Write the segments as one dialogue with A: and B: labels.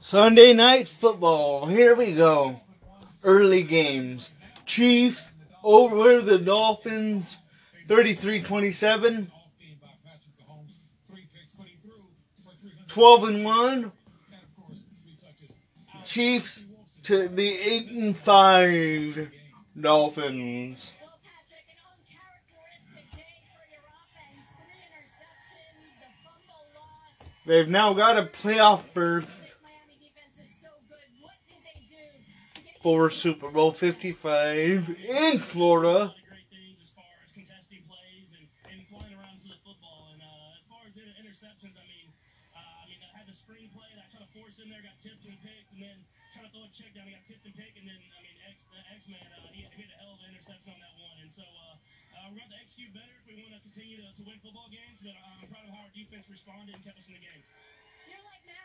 A: Sunday night football. Here we go. Early games. Chiefs over the Dolphins 33-27. 12 and 1. Chiefs to the 8 and 5 Dolphins. They've now got a playoff berth for Super Bowl 55 in Florida.
B: in there, got tipped and picked, and then tried to throw a check down, got tipped and picked, and then I mean, X the X man, uh, he, a hell of an interception on that one. And so we're going to execute better if we want to continue to, to win football games. But I'm proud of how our defense responded and kept us in the game.
C: You're like Mariano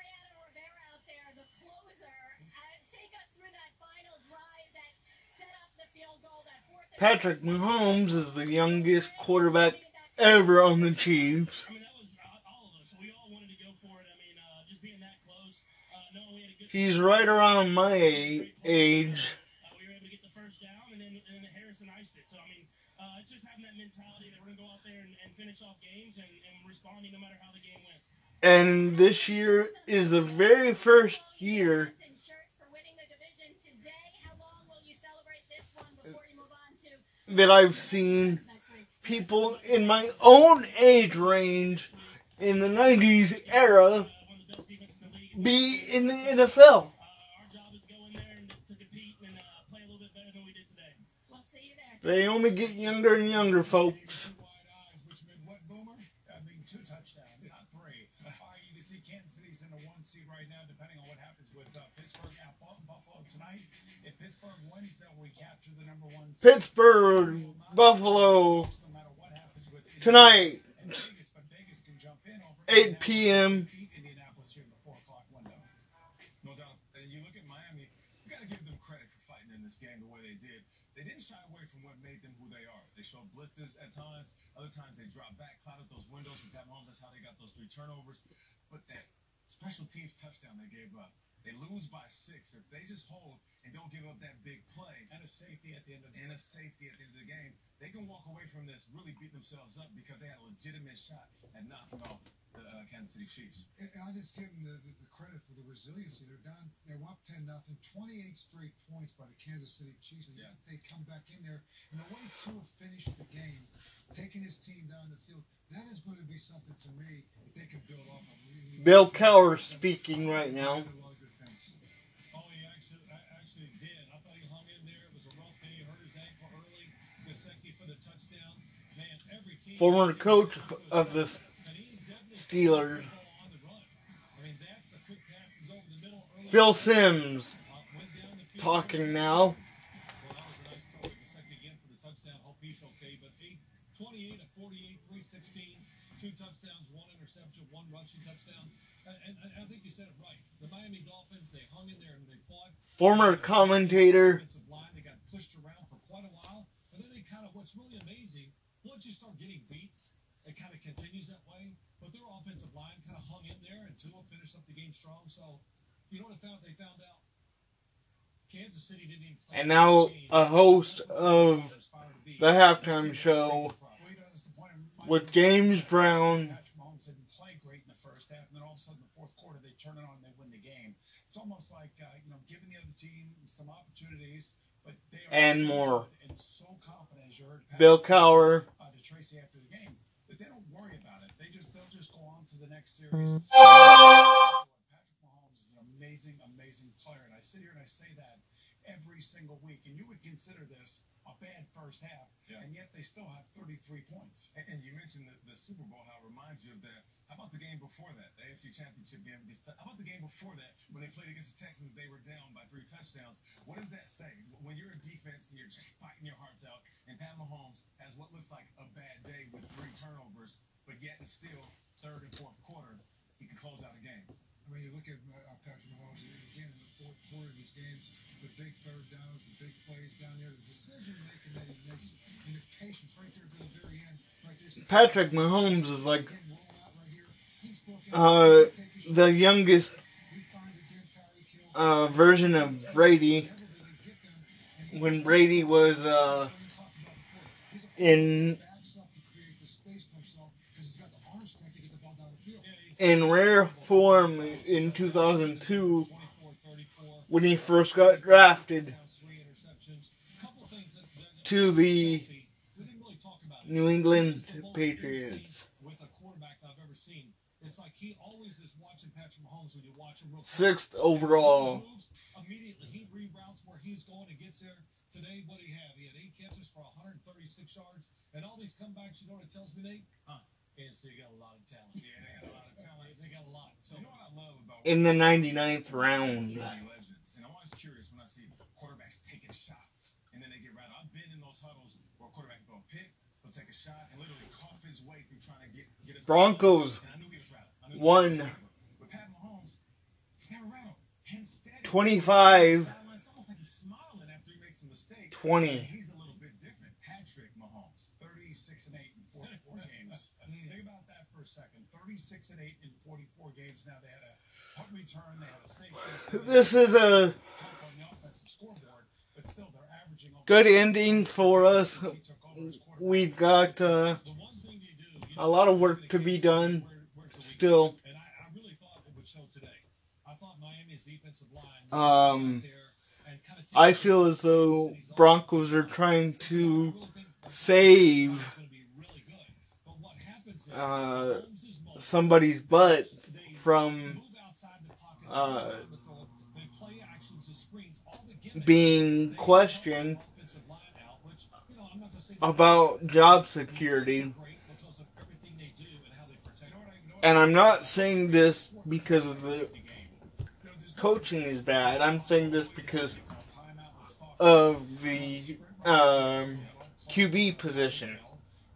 A: Patrick Mahomes is the youngest quarterback ever on the Chiefs.
B: I mean, that was uh, all of us. We all wanted to go for it. I mean, uh, just being that close, uh, knowing we had a good.
A: He's right around my age.
B: We were able to get the first down, and then, Harrison iced it. So, I mean, uh, it's just having that mentality that we're going to go out there and, and finish off games and, and responding no matter how the game went.
A: And this year is the very first year that I've seen people in my own age range in the 90s era be in the NFL. They only get younger and younger, folks.
D: City's in the one seed right now, depending on what happens with uh, Pittsburgh at Buffalo tonight. If Pittsburgh wins, then we capture the number one seed.
A: Pittsburgh, Buffalo,
D: No matter what happens with
A: tonight,
D: Vegas, but Vegas can jump in over
A: 8 p.m.
D: Indianapolis here in the four o'clock window.
E: No doubt. And you look at Miami, you got to give them credit for fighting in this game the way they did. They didn't shy away from what made them who they are. They showed blitzes at times. Other times they dropped back, clouded those windows with Pat Mahomes. That's how they got those three turnovers. But that special teams touchdown they gave up, they lose by six. If they just hold and don't give up that big play
D: And a safety at the end of the
E: and a safety at the end of the game, they can walk away from this really beating themselves up because they had a legitimate shot at knocking off the uh, Kansas City Chiefs.
F: And I just give them the, the, the credit for the resiliency. They're down, they're up 10 nothing, 28 straight points by the Kansas City Chiefs. And
E: Yeah.
F: yet they come back in there. And the way Tua finished the game, taking his team down the field, that is going to be something to me
A: Bill Cowher speaking right now. Former coach of the Steelers. Phil
D: Simms,
A: talking now.
D: Well, that was a nice throw. Gesicki again for the touchdown. Hope he's okay. But eight, 28 of 48, 316, two touchdowns, one rushing touchdown. And, I think you said it right. The Miami Dolphins, they hung in there and they fought.
A: Former commentator
D: line, they got pushed around for quite a while. And then they kind of, what's really amazing, once you start getting beat, it kind of continues that way. But their offensive line kind of hung in there and Tua finished up the game strong. So, you know what they found? They found out Kansas City didn't even play
A: and now a host of
D: aspire to be.
A: the halftime show with James Brown.
D: Patrick Mahomes didn't play great in the first half, and then all of a sudden, the fourth quarter, they turn it on and they win the game. It's almost like uh, you know, giving the other team some opportunities, but they are
A: And
D: so
A: more.
D: and so confident. As you heard Patrick
A: Bill Cowher.
D: uh, to Tracy after the game, but they don't worry about it. They just they'll just go on to the next series. Patrick Mahomes is an amazing, amazing player, and I sit here and I say that every single week. And you would consider this a bad first half,
E: Yeah.
D: and yet they still have 33 points.
E: And, and you mentioned the, the Super Bowl, how it reminds you of that. How about the game before that, the AFC Championship game against? How about the game before that, when they played against the Texans, they were down by three touchdowns. What does that say? When you're a defense and you're just fighting your hearts out, and Pat Mahomes has what looks like a bad day with three turnovers, but yet and still third and fourth quarter, he can close out a game.
F: I mean, you look at uh, Patrick Mahomes again in the fourth quarter of these games, the big third downs, the big plays down there, the decision making that he makes, and the patience right there to the very end. Right there,
A: Patrick Mahomes is like uh, the youngest uh, version of Brady when Brady was uh, in in rare form in 2002 when he first got drafted to the New England Patriots.
D: With a quarterback I've ever seen, it's like he always is watching Patrick Mahomes when you watch him real close.
A: Sixth overall.
D: Moves, Immediately, he reroutes where he's going and gets there. Today, what he have? He had eight catches for 136 yards, and all these comebacks. You know what it tells me, Nate?
E: Huh.
D: NC got a lot of talent.
E: Yeah, they got a lot of talent.
D: They got a lot. So
E: You know what I love about
A: In the 99th round.
E: Legends, and I'm always curious when I see quarterbacks taking shots and then they get right. I've been in those huddles where a quarterback will pick, he'll take a shot, and literally cough his way through trying to get get his
A: Broncos
E: Instead,
A: 25.
E: It's almost like he's smiling after he makes a mistake.
A: 20.
E: He's a little bit different. Patrick Mahomes, 36 and 8 in 44 games.
F: Think about that for a second. 36 and 8 in 44 games. Now they had a.
A: This is a good ending for us. We've got uh,
D: one
A: a lot of work to be done still.
D: And I, I really thought it would show today. I thought Miami's defensive line.
A: Um,
D: get out there and kinda take
A: I feel as though Broncos are trying to
D: I really think
A: save
D: it's gonna be really good. But what happens is,
A: uh, somebody's butt from
D: move outside the pocket,
A: uh,
D: outside the throw, they play actions and screens, all the gimmicks.
A: being questioned
D: help the offensive And
A: I'm not saying this because of the coaching is bad. I'm saying this because of the um, QB position.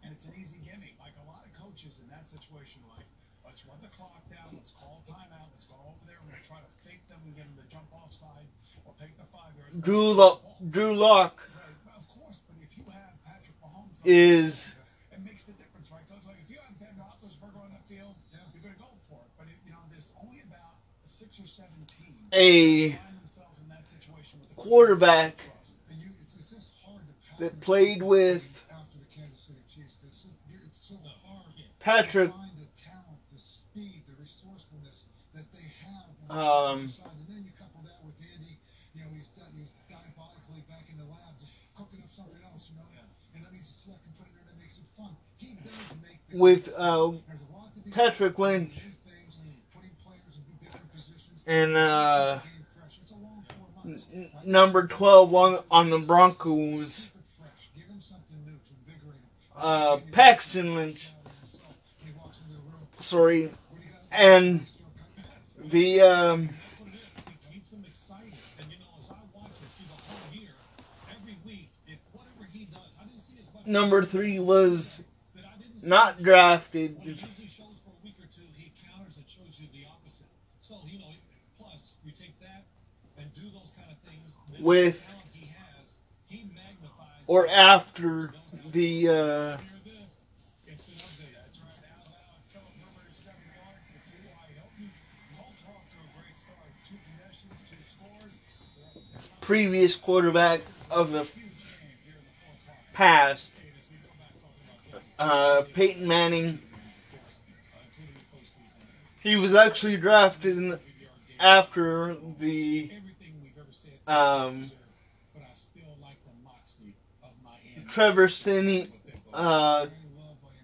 F: And it's an easy gimmick. Like a lot of coaches in that situation, like, let's run the clock down, let's call timeout, let's go over there, we're try to fake them and get them to jump offside. We'll take the five yards.
A: Drew Lock, Drew Lock
F: Right, well, course, but if you have Patrick Mahomes,
A: is
F: the
A: quarterback that played
F: have. On
A: Um,
F: the offensive side. And then you couple that with Andy, you know, he's, di- he's diabolically back in the lab just cooking up something else, you know. And that means it's what can put it in that makes it fun. He does make the
A: with uh,
F: There's a lot to be
A: Patrick Lynch
F: new things and putting players in different positions.
A: And uh, n- number 12 on, on the Broncos, uh, Paxton Lynch. Sorry, and the um, number three was
D: didn't
A: drafted.
D: Plus you take that and do those kind of things
A: With-
D: the talent he has, he magnifies
A: Or after the uh,
F: It's an update. That's right. Now, now, Philip Rivers, seven yards to two. I Hilton. Colts to a great start. Two possessions, two scores. They're up 10 nothing.
A: previous quarterback of the
F: Huge game here in the fourth quarter.
A: past,
F: And as we go back talking about Kansas City,
A: uh, Peyton Manning.
F: of course, including the postseason.
A: He was actually drafted in the, after the
F: Everything we've ever said.
A: Um,
F: but I still like the moxie of Miami.
A: Trevor Siemian,
F: What they both-
A: uh,
F: I love Miami.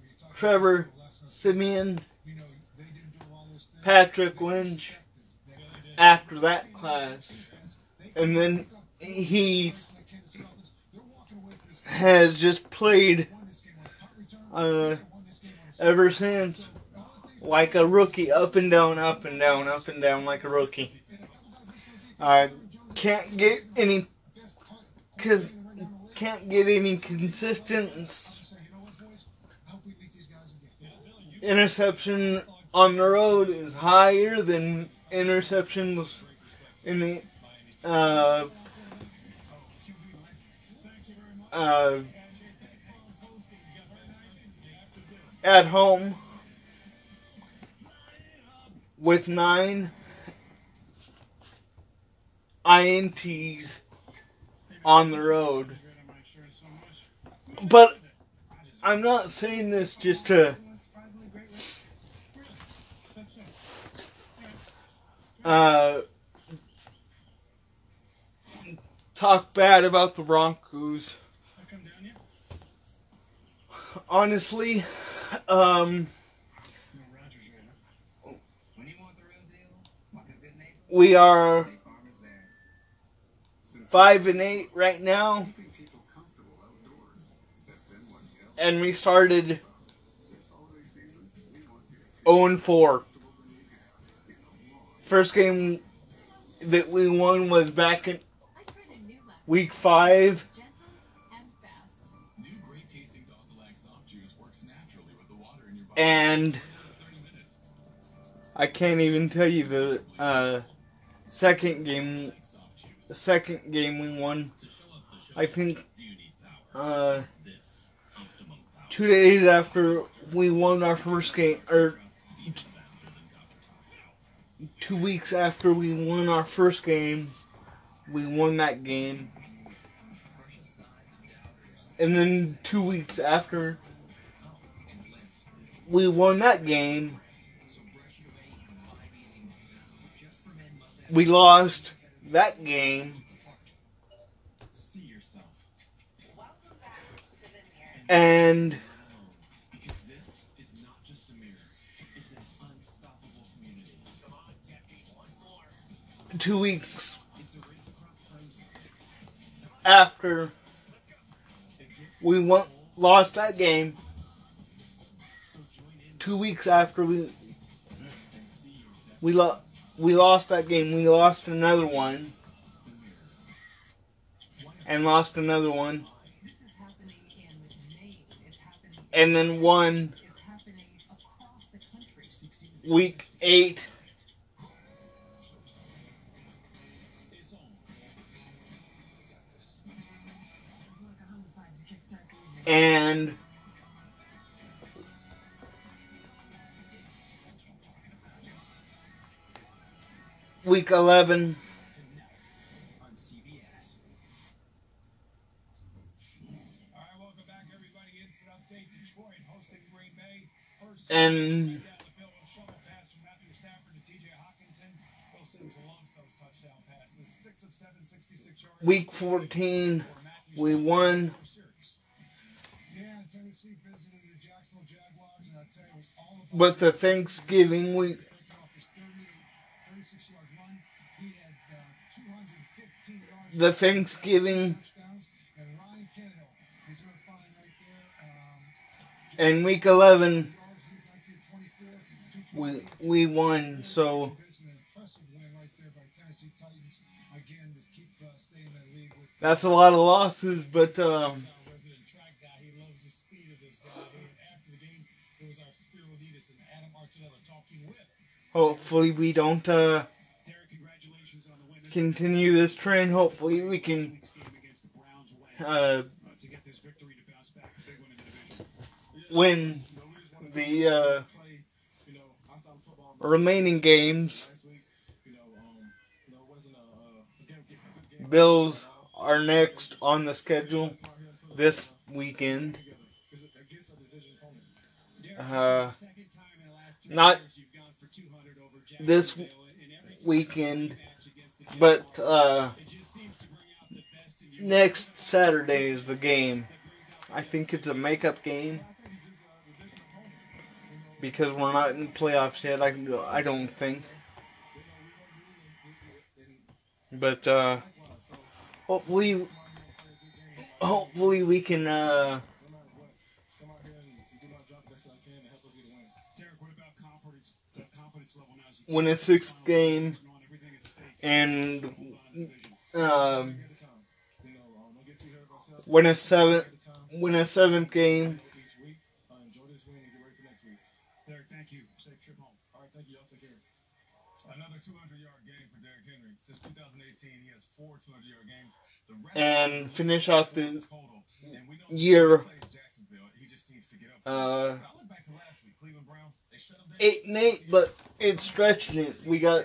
F: You talk about
A: Trevor. Siemian,
F: You know, they didn't do all those things.
A: Patrick Lynch after that class. And then he has just played uh, ever since like a rookie, up and down, up and down, up and down like a rookie. I can't get any, cause can't get any consistent interception on the road is higher than interceptions in the uh, uh, at home with nine INTs on the road. But I'm not saying this just to uh, talk bad about the Broncos. Honestly, um,
G: When you want the real deal, like a good neighbor,
A: we are five and eight right now, and we started zero and four. First game that we won was back in week five,
C: and fast.
E: New great tasting Dog soft juice works naturally with the water in your body.
A: and
E: Just 30 minutes.
A: I can't even tell you the uh, second game. The second game we won, I think, uh, two days after we won our first game, or two weeks after we won our first game, we won that game. And then two weeks after we won that game, we lost that game. And two weeks after we won, lost that game, two weeks after we we lo- we lost that game, we lost another one, and lost another one, and then won week eight.
E: It's
D: seven, 66 yards.
A: week 14 we won
F: visited the Jacksonville Jaguars, and I tell you, it was all about
A: but the Thanksgiving week
F: breaking off his 38, 36 yard run. He had uh, 215 yards.
A: The Thanksgiving.
F: And
A: week 11
F: yards, he was 19 24,
A: we we won so. That's a lot of losses but um hopefully we don't uh Continue this trend hopefully we can uh win the uh remaining games. Bills are next on the schedule this weekend. Uh not
D: years you've gone for 200 over
A: this weekend but uh next saturday is the game. I think it's a makeup game. Because we're not in the playoffs yet i, I don't think. But uh hopefully hopefully we can uh
D: win
A: a sixth game and um win a seventh win a seventh game
D: and get ready for next week. Derek, thank you. Safe trip home. All right, thank you. Y'all take care.
E: Another 200 yard game for Derrick Henry. Since 2018, he has four 200 yard games.
A: And finish off the year uh eight and eight but it's stretching it we got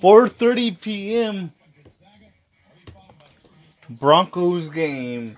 D: 4:30 p.m. Broncos game.